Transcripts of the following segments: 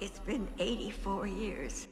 It's been 84 years.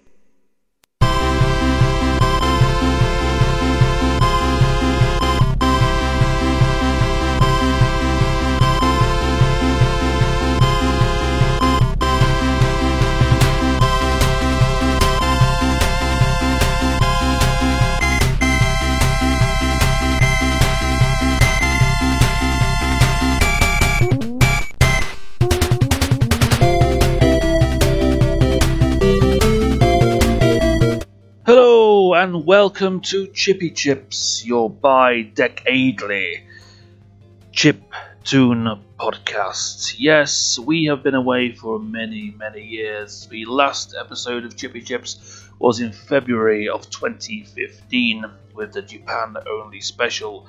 Welcome to Chippy Chips, your bi-decadely chip tune podcast. Yes, we have been away for many, many years. The last episode of Chippy Chips was in February of 2015 with the Japan only special.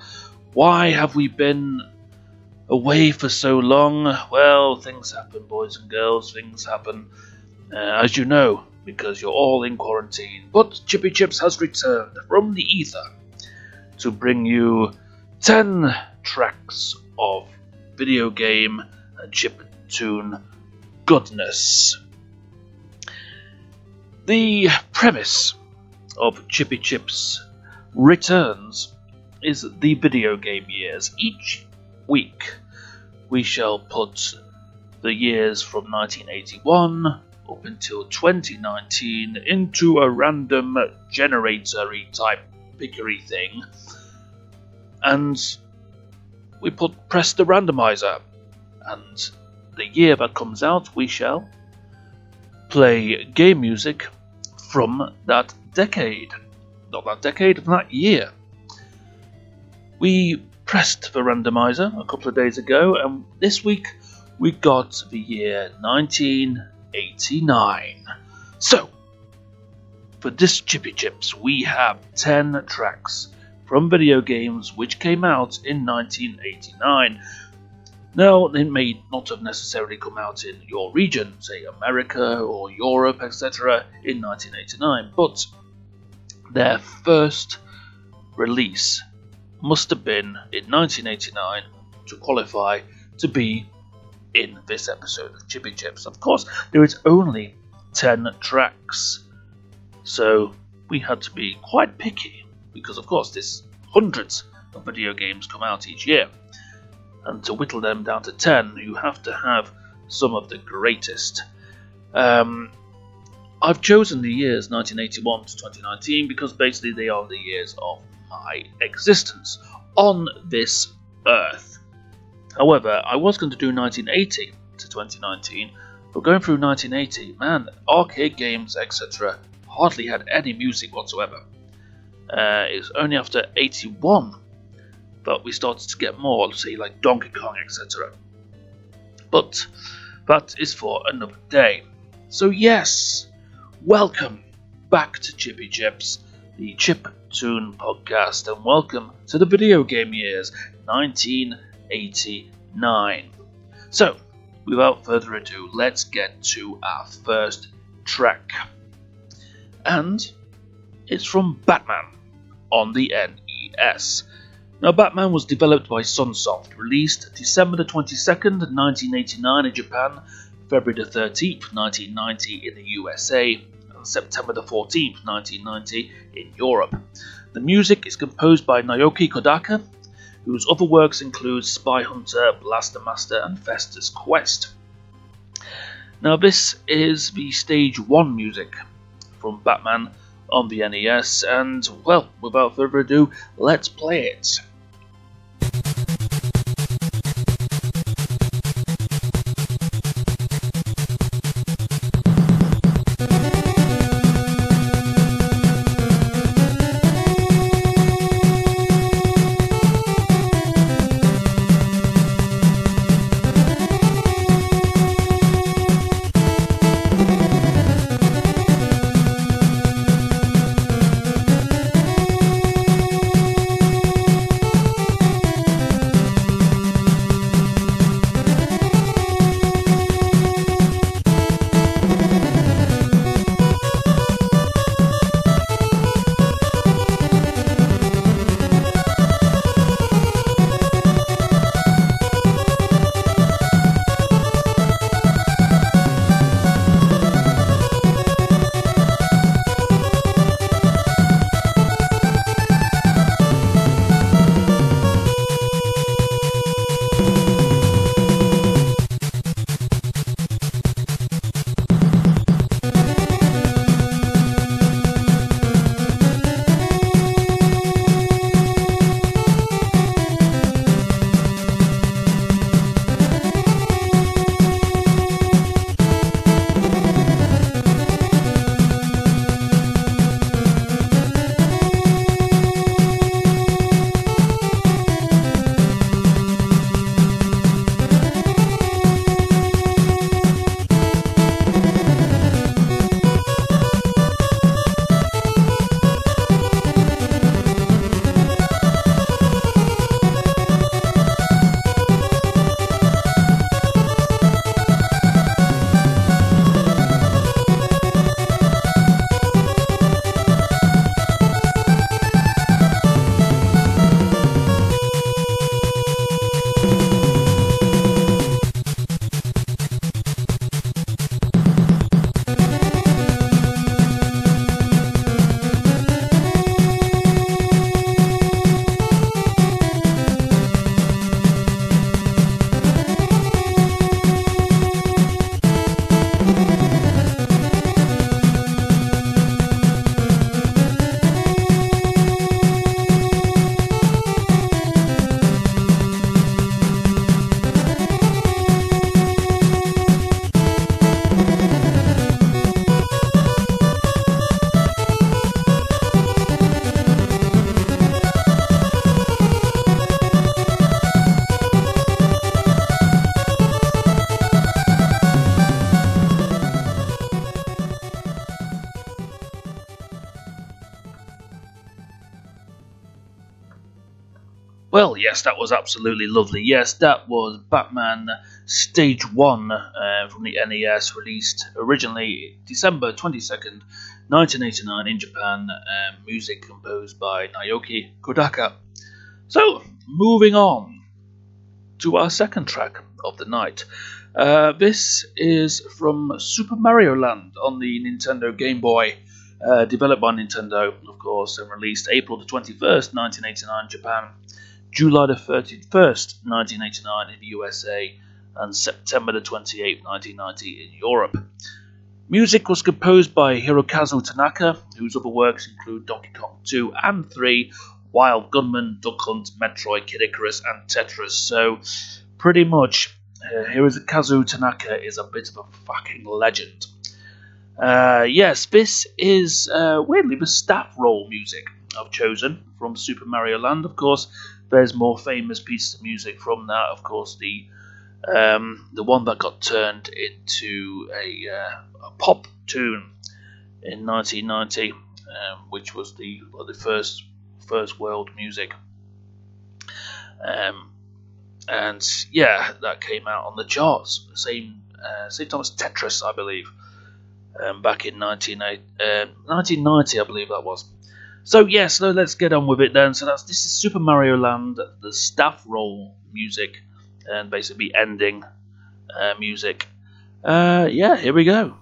Why have we been away for so long? Well, things happen, boys and girls, things happen. Uh, as you know, because you're all in quarantine. But Chippy Chips has returned from the ether to bring you 10 tracks of video game and chip tune goodness. The premise of Chippy Chips returns is the video game years. Each week we shall put the years from 1981 up until 2019 into a random generatory type pickery thing, and we put press the randomizer, and the year that comes out, we shall play game music from that decade, not that decade, from that year. We pressed the randomizer a couple of days ago, and this week we got the year 1989. So, for this Chippy Chips, we have 10 tracks from video games which came out in 1989. Now, they may not have necessarily come out in your region, say America or Europe, etc., in 1989, but their first release must have been in 1989 to qualify to be in this episode of Chippy Chips. Of course, there is only 10 tracks, so we had to be quite picky because, of course, there's hundreds of video games come out each year, and to whittle them down to 10, you have to have some of the greatest. Um, I've chosen the years 1981 to 2019 because basically they are the years of my existence on this earth. However, I was going to do 1980 to 2019, but going through 1980, man, arcade games, etc., hardly had any music whatsoever. Uh, it was only after 81 that we started to get more, say, like Donkey Kong, etc. But that is for another day. So, yes, welcome back to Chippy Chips, the Chip Tune podcast, and welcome to the video game years 1989. So, without further ado, let's get to our first track. And it's from Batman on the NES. Now, Batman was developed by Sunsoft, released December the 22nd, 1989 in Japan, February the 13th, 1990 in the USA, and September the 14th, 1990 in Europe. The music is composed by Naoki Kodaka, whose other works include Spy Hunter, Blaster Master, and Fester's Quest. Now, this is the Stage 1 music from Batman on the NES, and well, without further ado, let's play it. Yes, that was absolutely lovely. Yes, that was Batman Stage 1 uh, from the NES, released originally December 22nd, 1989 in Japan. Uh, music composed by Naoki Kodaka. So, moving on to our second track of the night. Uh, this is from Super Mario Land on the Nintendo Game Boy, uh, developed by Nintendo, of course, and released April the 21st, 1989 Japan. July the 31st, 1989 in the USA, and September the 28th, 1990 in Europe. Music was composed by Hirokazu Tanaka, whose other works include Donkey Kong 2 and 3, Wild Gunman, Duck Hunt, Metroid, Kid Icarus, and Tetris. So, pretty much, uh, Hirokazu Tanaka is a bit of a fucking legend. Uh, yes, this is uh, weirdly the staff roll music I've chosen from Super Mario Land. Of course, there's more famous pieces of music from that. Of course, the um, the one that got turned into a, uh, a pop tune in 1990, um, which was the well, the first first world music. Um, and yeah, that came out on the charts same uh, same time as Tetris, I believe, um, back in 1990, uh, I believe that was. So yes, so let's get on with it then. So that's this is Super Mario Land, the staff roll music, and basically ending uh, music. Uh, yeah, here we go.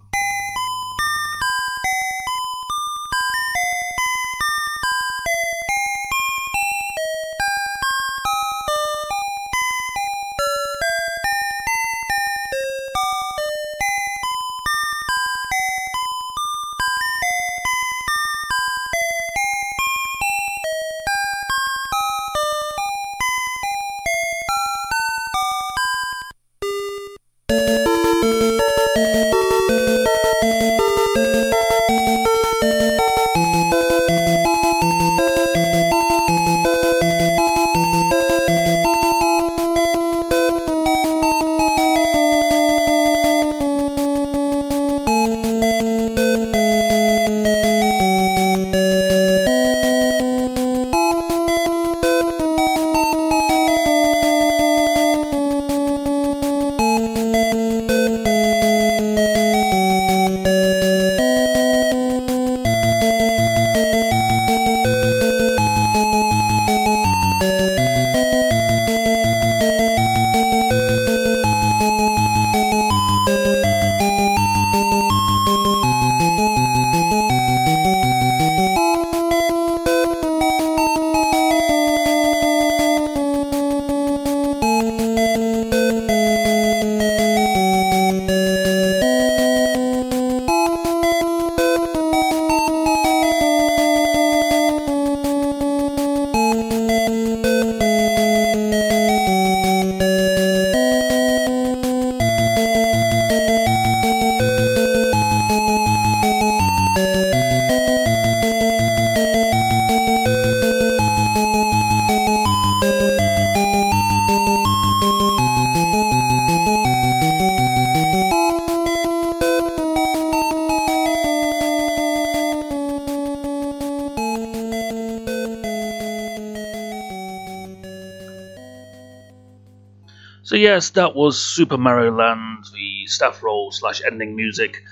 Yes, that was Super Mario Land, the staff roll slash ending music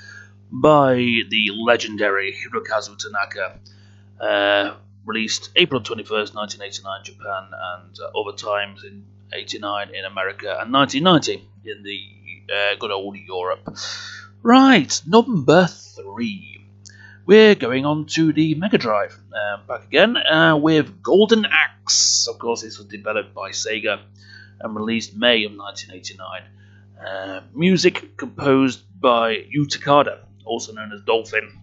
by the legendary Hirokazu Tanaka. Uh, released April 21st, 1989 Japan, and uh, other times in 89 in America, and 1990 in the uh, good old Europe. Right, number three. We're going on to the Mega Drive. Uh, back again uh, with Golden Axe. Of course, this was developed by Sega and released May of 1989. Uh, music composed by Yu Takada, also known as Dolphin,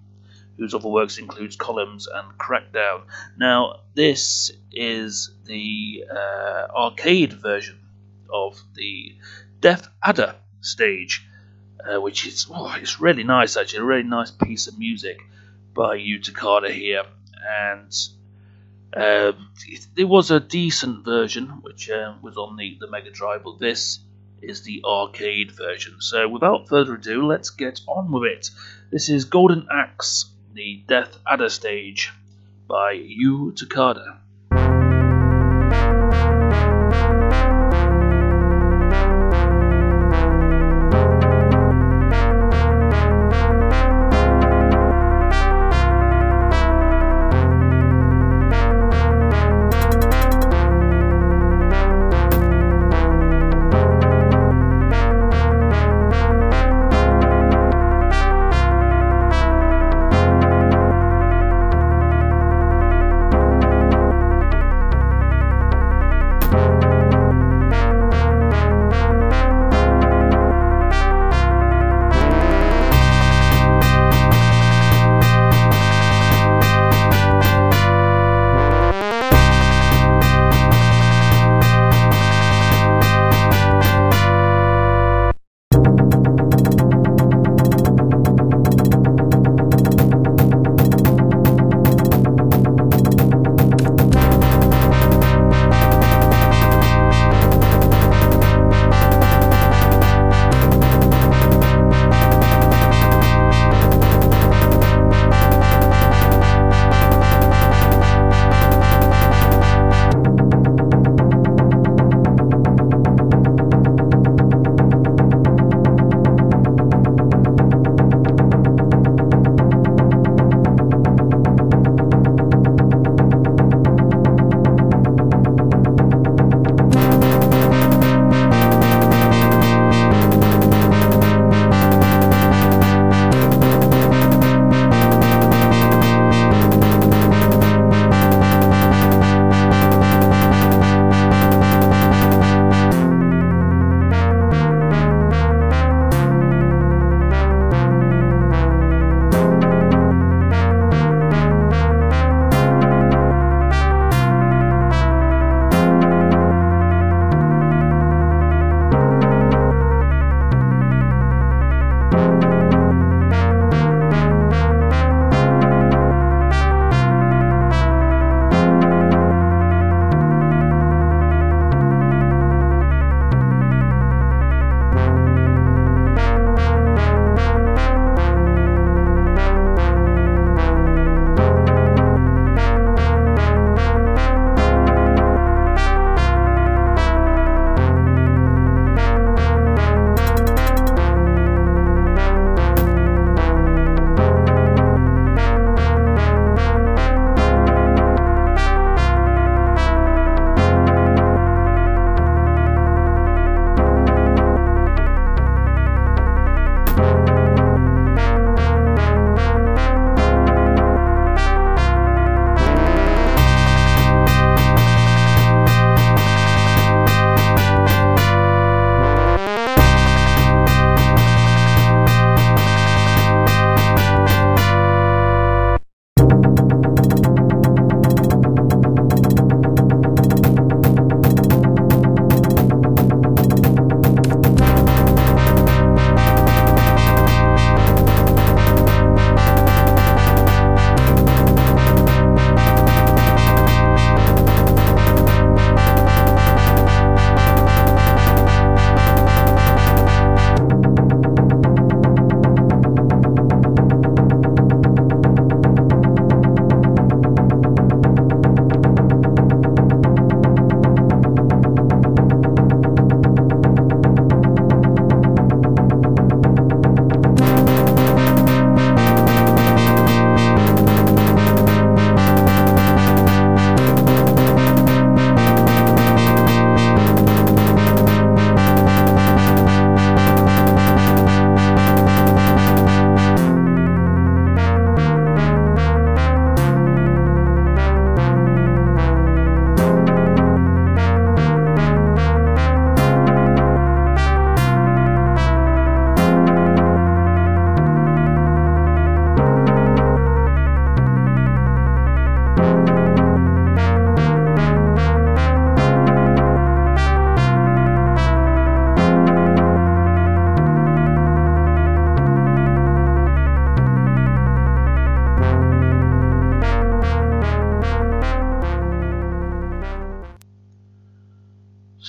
whose other works includes Columns and Crackdown. Now, this is the uh, arcade version of the Death Adder stage, uh, which is oh, it's really nice actually, a really nice piece of music by Yu Takada here, and uh, there was a decent version which uh, was on the, the Mega Drive, but this is the arcade version. So without further ado, let's get on with it. This is Golden Axe, the Death Adder stage by Yu Takada.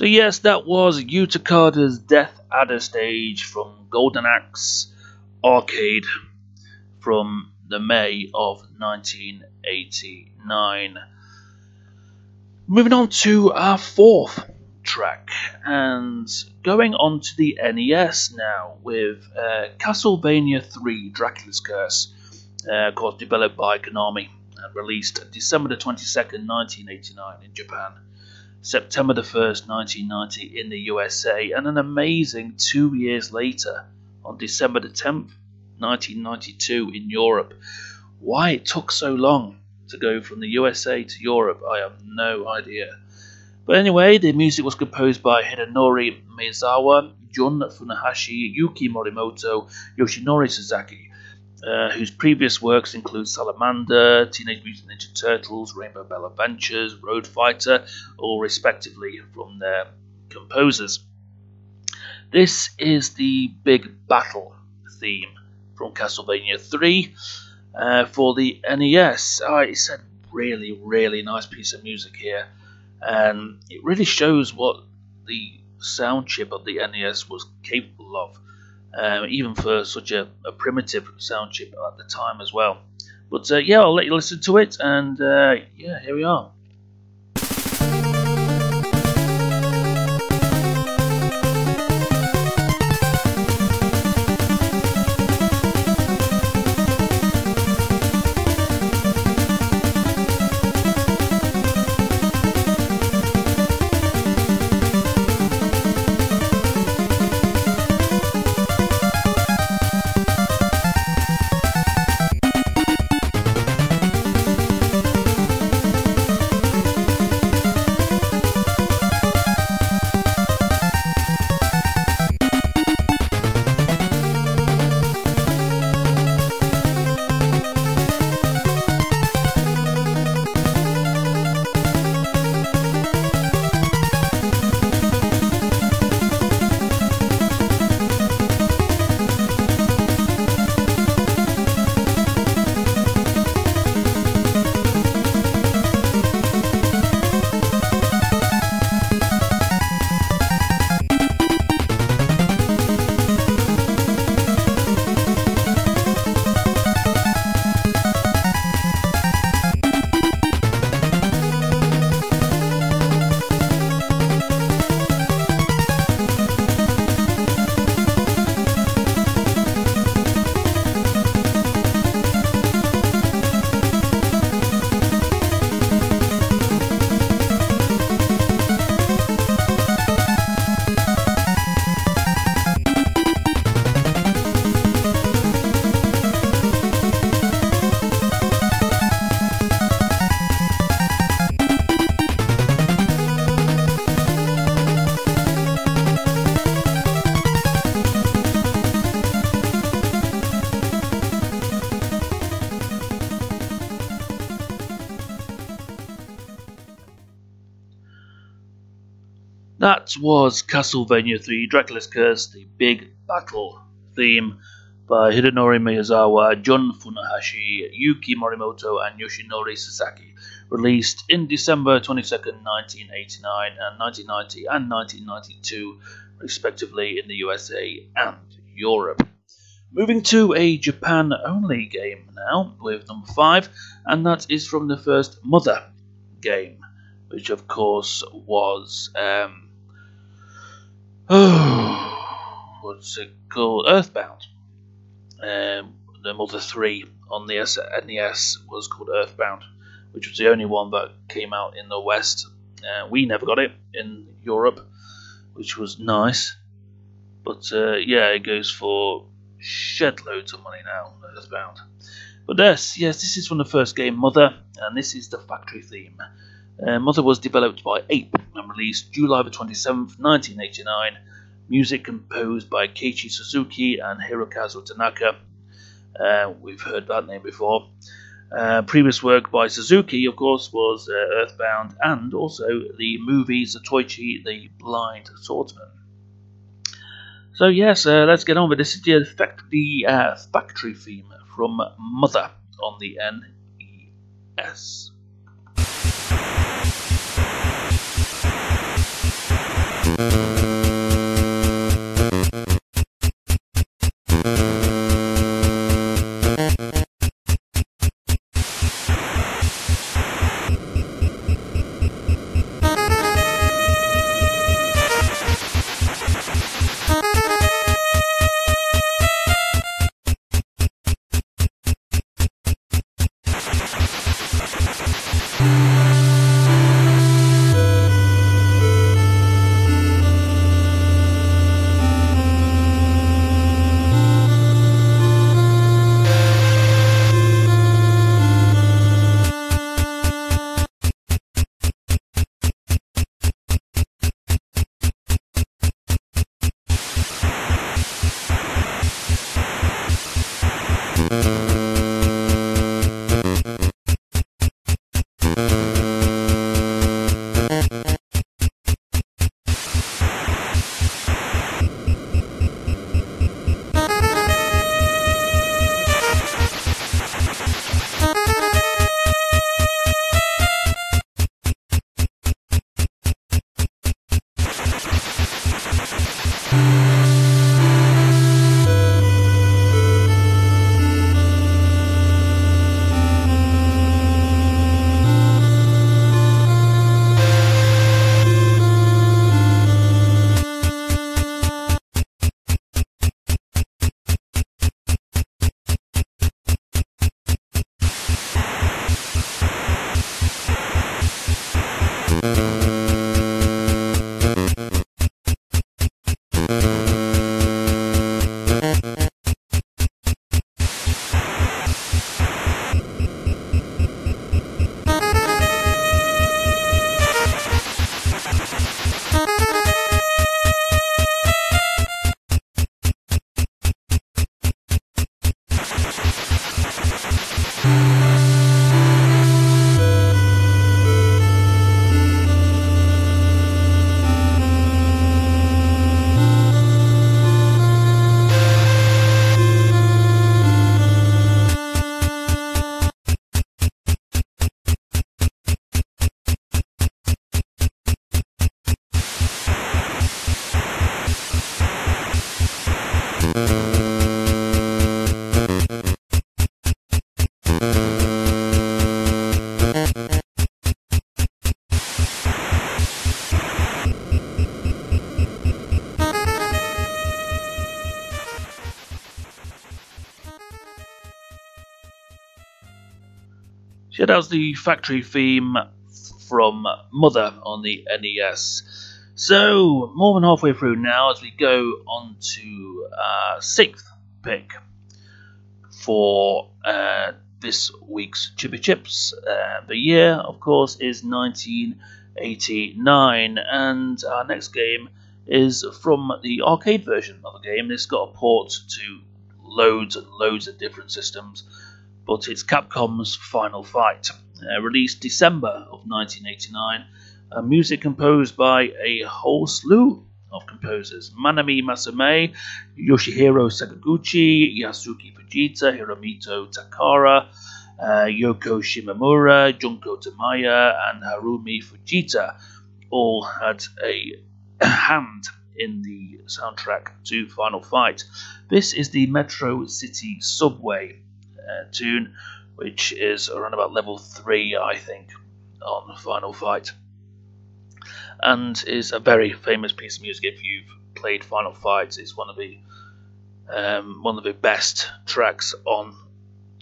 So yes, that was Yuta Death Adder stage from Golden Axe Arcade from the May of 1989. Moving on to our fourth track, and going on to the NES now with uh, Castlevania 3 Dracula's Curse, uh, of course, developed by Konami and released December the 22nd, 1989 in Japan. September the 1st, 1990 in the USA, and an amazing two years later, on December the 10th, 1992 in Europe. Why it took so long to go from the USA to Europe, I have no idea. But anyway, the music was composed by Hidenori Maezawa, Jun Funahashi, Yuki Morimoto, Yoshinori Sasaki, uh, whose previous works include Salamander, Teenage Mutant Ninja Turtles, Rainbow Bell Adventures, Road Fighter, all respectively from their composers. This is the big battle theme from Castlevania 3 uh, for the NES. Oh, it's a really, really nice piece of music here and it really shows what the sound chip of the NES was capable of, um, even for such a, a, primitive sound chip at the time as well. But uh, yeah, I'll let you listen to it, and uh, yeah, here we are. Was Castlevania 3 Dracula's Curse, the big battle theme by Hidenori Miyazawa, Jun Funahashi, Yuki Morimoto, and Yoshinori Sasaki, released in December 22nd, 1989 and 1990 and 1992, respectively, in the USA and Europe. Moving to a Japan only game now, with number 5, and that is from the first Mother game, which of course was. Um, oh, what's it called? Earthbound. Um, the Mother 3 on the NES was called Earthbound, which was the only one that came out in the West. Uh, we never got it in Europe, which was nice. But uh, yeah, it goes for shed loads of money now, Earthbound. But yes, yes, this is from the first game, Mother, and this is the factory theme. Uh, Mother was developed by Ape and released July the 27th, 1989. Music composed by Keiichi Suzuki and Hirokazu Tanaka. Uh, we've heard that name before. Uh, previous work by Suzuki, of course, was uh, Earthbound and also the movie Zatoichi the Blind Swordsman. So, yes, uh, let's get on with this. The, the uh, factory theme from Mother on the NES. Yeah, that was the factory theme from Mother on the NES. So, more than halfway through now as we go on to uh, sixth pick for uh, this week's Chippy Chips. Uh, the year, of course, is 1989, and our next game is from the arcade version of the game. It's got a port to loads and loads of different systems but it's Capcom's Final Fight, uh, released December of 1989. Uh, music composed by a whole slew of composers Manami Masume, Yoshihiro Sakaguchi, Yasuki Fujita, Hiromitsu Takara, uh, Yoko Shimomura, Junko Tamiya, and Harumi Fujita all had a hand in the soundtrack to Final Fight. This is the Metro City Subway uh, tune, which is around about level 3, I think, on Final Fight. And is a very famous piece of music if you've played Final Fight. It's one of the um, one of the best tracks on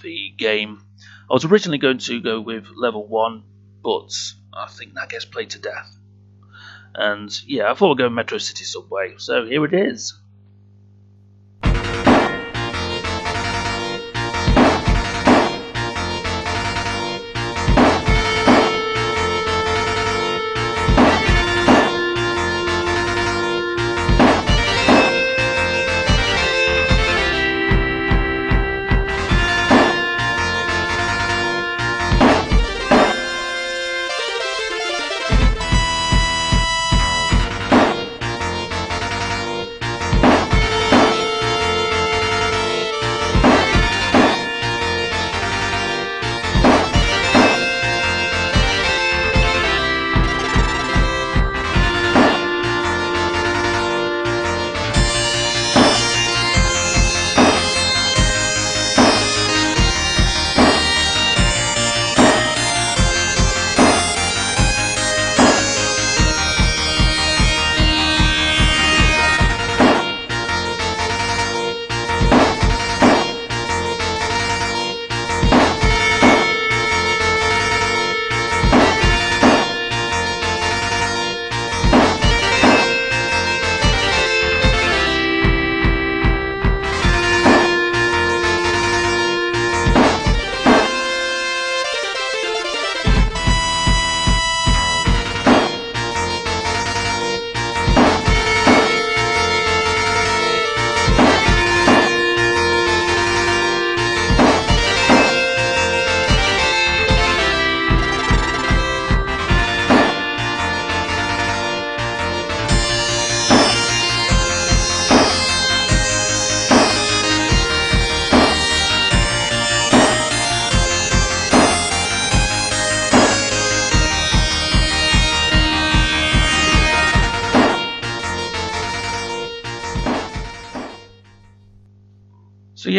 the game. I was originally going to go with level 1, but I think that gets played to death. And yeah, I thought we'd go Metro City Subway, so here it is.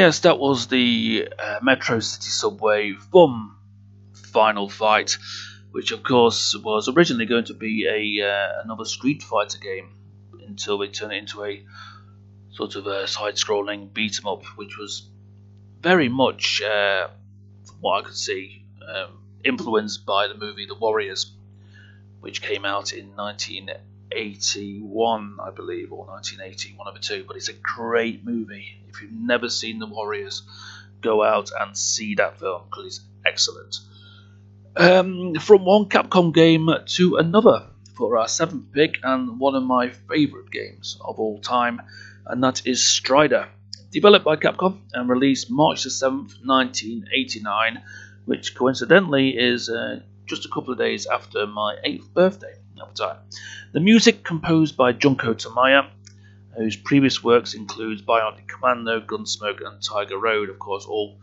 Yes, that was the uh, Metro City Subway FUM final fight, which of course was originally going to be a uh, another Street Fighter game until they turned it into a sort of a side-scrolling beat 'em up, which was very much, uh, from what I could see, um, influenced by the movie The Warriors, which came out in 1981, I believe, or 1980, one of the two. But it's a great movie. If you've never seen The Warriors, go out and see that film because it's excellent. Um, from one Capcom game to another for our seventh pick and one of my favourite games of all time, and that is Strider. Developed by Capcom and released March the 7th, 1989, which coincidentally is uh, just a couple of days after my 8th birthday the music composed by Junko Tamiya, whose previous works includes Bionic Commando, Gunsmoke, and Tiger Road, of course, all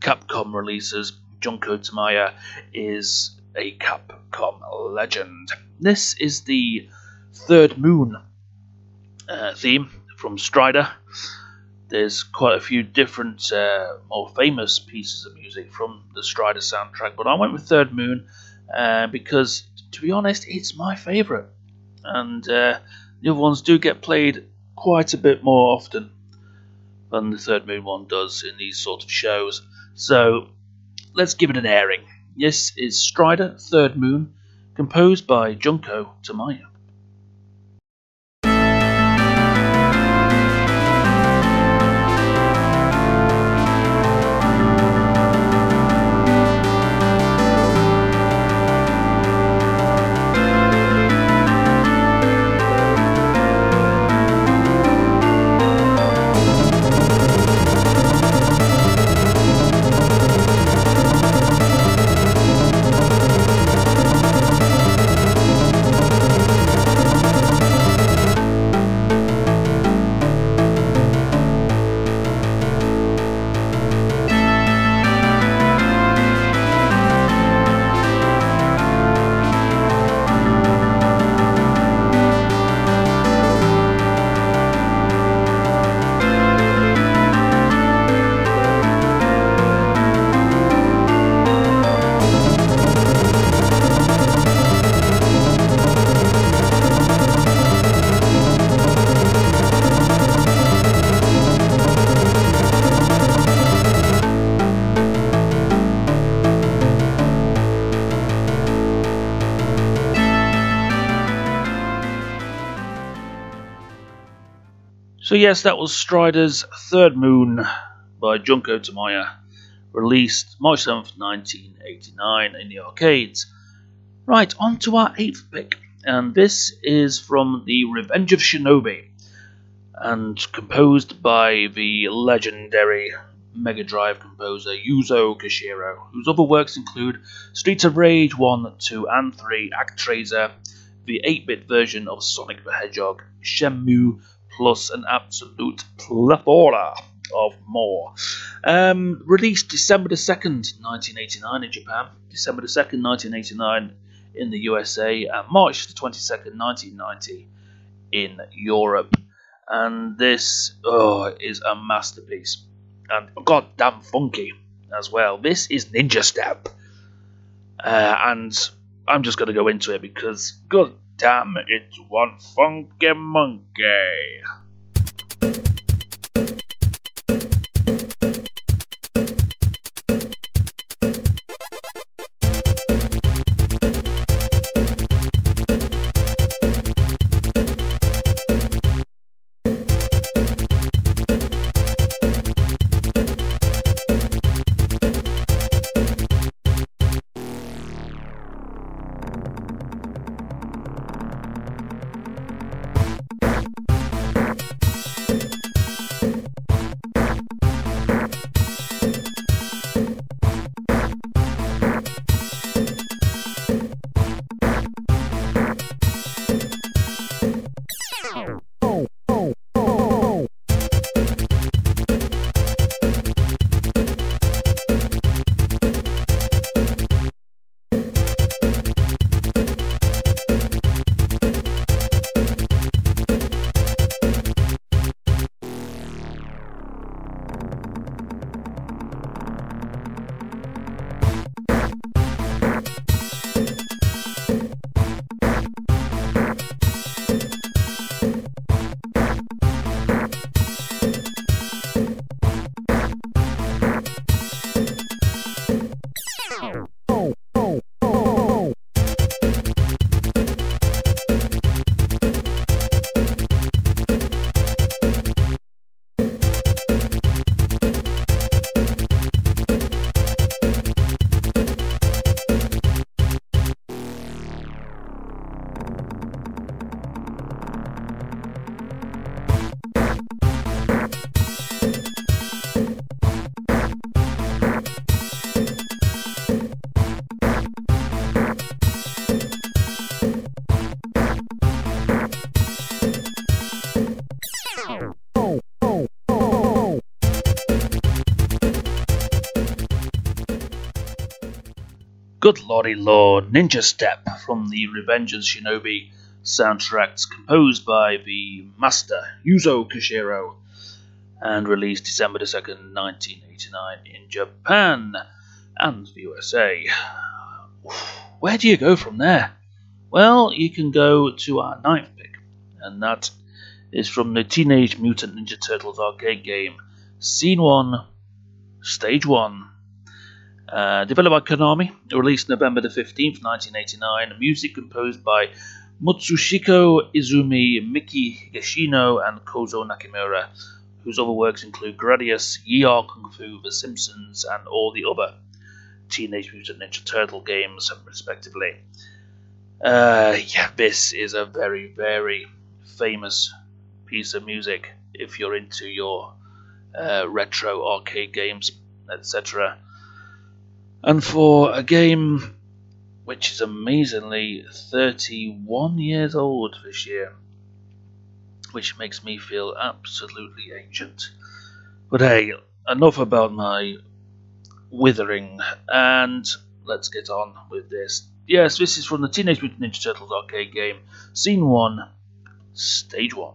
Capcom releases. Junko Tamiya is a Capcom legend. This is the Third Moon uh, theme from Strider. There's quite a few different, uh, more famous pieces of music from the Strider soundtrack, but I went with Third Moon uh, because, to be honest, it's my favourite. And uh, the other ones do get played quite a bit more often than the Third Moon one does in these sort of shows. So let's give it an airing. This is Strider Third Moon, composed by Junko Tamiya. So yes, that was Strider's Third Moon by Junko Tamiya, released March 7th, 1989 in the arcades. Right, on to our eighth pick, and this is from the Revenge of Shinobi, and composed by the legendary Mega Drive composer Yuzo Koshiro, whose other works include Streets of Rage 1, 2, and 3, ActRaiser, the 8 bit version of Sonic the Hedgehog, Shenmue, plus an absolute plethora of more. Um, released December the 2nd, 1989 in Japan, December the 2nd, 1989 in the USA, and March the 22nd, 1990 in Europe. And this oh, is a masterpiece. And goddamn funky as well. This is Ninja Step. Uh, and I'm just going to go into it because, god damn, it's one funky monkey. Good lordy lord, Ninja Step from the Revenge of Shinobi soundtracks composed by the master Yuzo Koshiro and released December 2nd, 1989 in Japan and the USA. Where do you go from there? Well, you can go to our ninth pick, and that is from the Teenage Mutant Ninja Turtles arcade game, Scene 1, Stage 1. Uh, developed by Konami, released November the 15th, 1989. Music composed by Mutsuhiko Izumi, Miki Higashino, and Kozo Nakamura, whose other works include Gradius, Yie Ar Kung Fu, The Simpsons, and all the other Teenage Mutant Ninja Turtle games, respectively. Uh, yeah, this is a very, very famous piece of music if you're into your uh, retro arcade games, etc. And for a game which is amazingly 31 years old this year, which makes me feel absolutely ancient. But hey, enough about my withering, and let's get on with this. Yes, this is from the Teenage Mutant Ninja Turtles arcade game, Scene 1, Stage 1.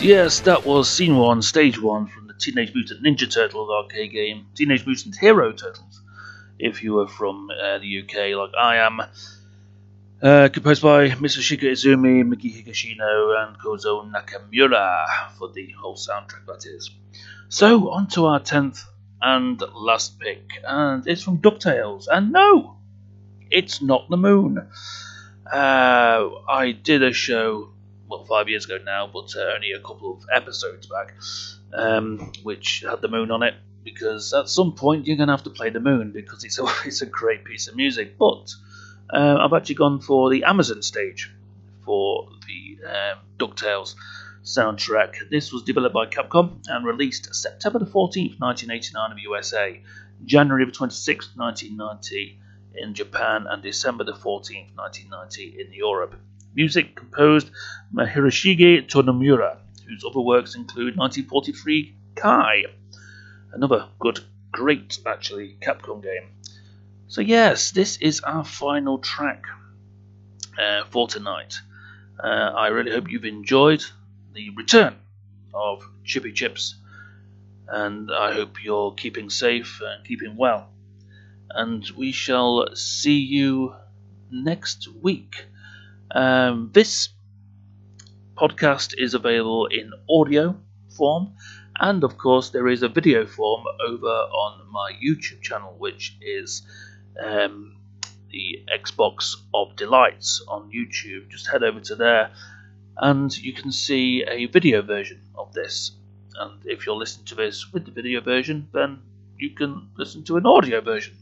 Yes, that was Scene 1, Stage 1 from the Teenage Mutant Ninja Turtles arcade game, Teenage Mutant Hero Turtles, if you were from uh, the UK like I am. Uh, composed by Mr. Mitsushika Izumi, Miki Higashino, and Kozo Nakamura for the whole soundtrack, that is. So, on to our 10th and last pick, and it's from DuckTales. And no, it's not the moon. Uh, I did a show well, five years ago now, but uh, only a couple of episodes back, um, which had the moon on it. Because at some point you're going to have to play the moon because it's a, it's a great piece of music. But uh, I've actually gone for the Amazon stage for the um, DuckTales soundtrack. This was developed by Capcom and released September the 14th, 1989 in the USA, January the 26th, 1990 in Japan, and December the 14th, 1990 in Europe. Music composed by Hiroshige Tonomura, whose other works include 1943 Kai, another good, great, actually, Capcom game. So, yes, this is our final track uh, for tonight. Uh, I really hope you've enjoyed the return of Chippy Chips, and I hope you're keeping safe and keeping well. And we shall see you next week. Um, this podcast is available in audio form, and of course, there is a video form over on my YouTube channel, which is um, the Xbox of Delights on YouTube. Just head over to there, and you can see a video version of this. And if you're listening to this with the video version, then you can listen to an audio version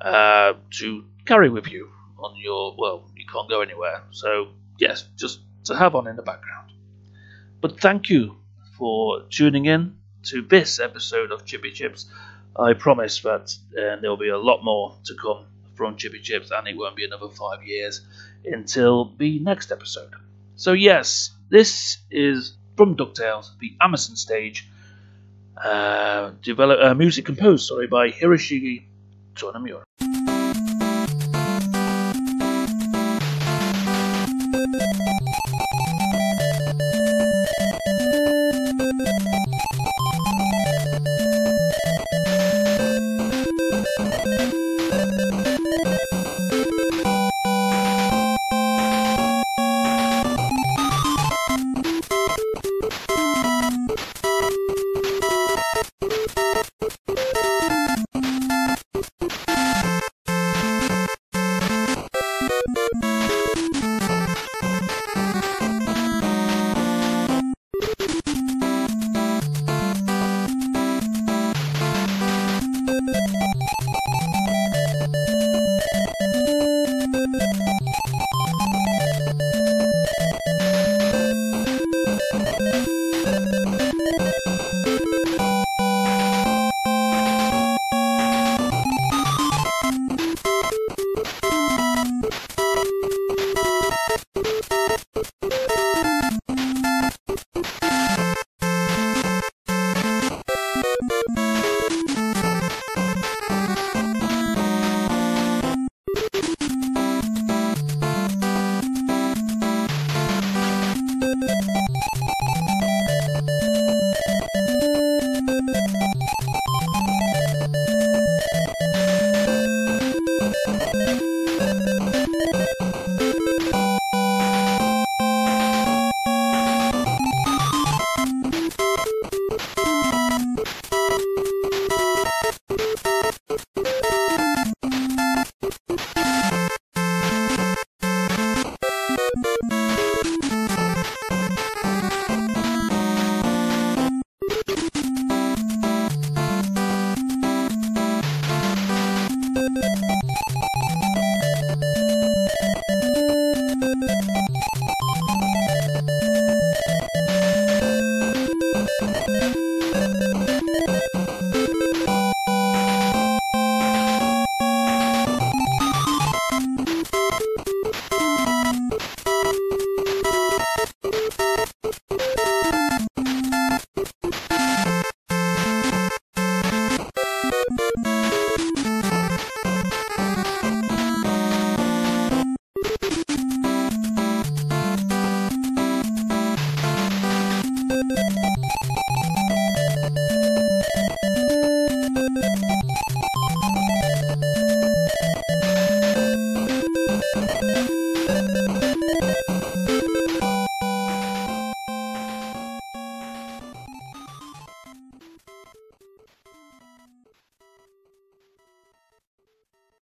uh, to carry with you on your well, you can't go anywhere. So yes, just to have on in the background. But thank you for tuning in to this episode of Chippy Chips. I promise that uh, there will be a lot more to come from Chippy Chips, and it won't be another five years until the next episode. So yes, this is from Ducktales, the Amazon stage, uh, develop, uh, music composed sorry by Hiroshige Tonomura.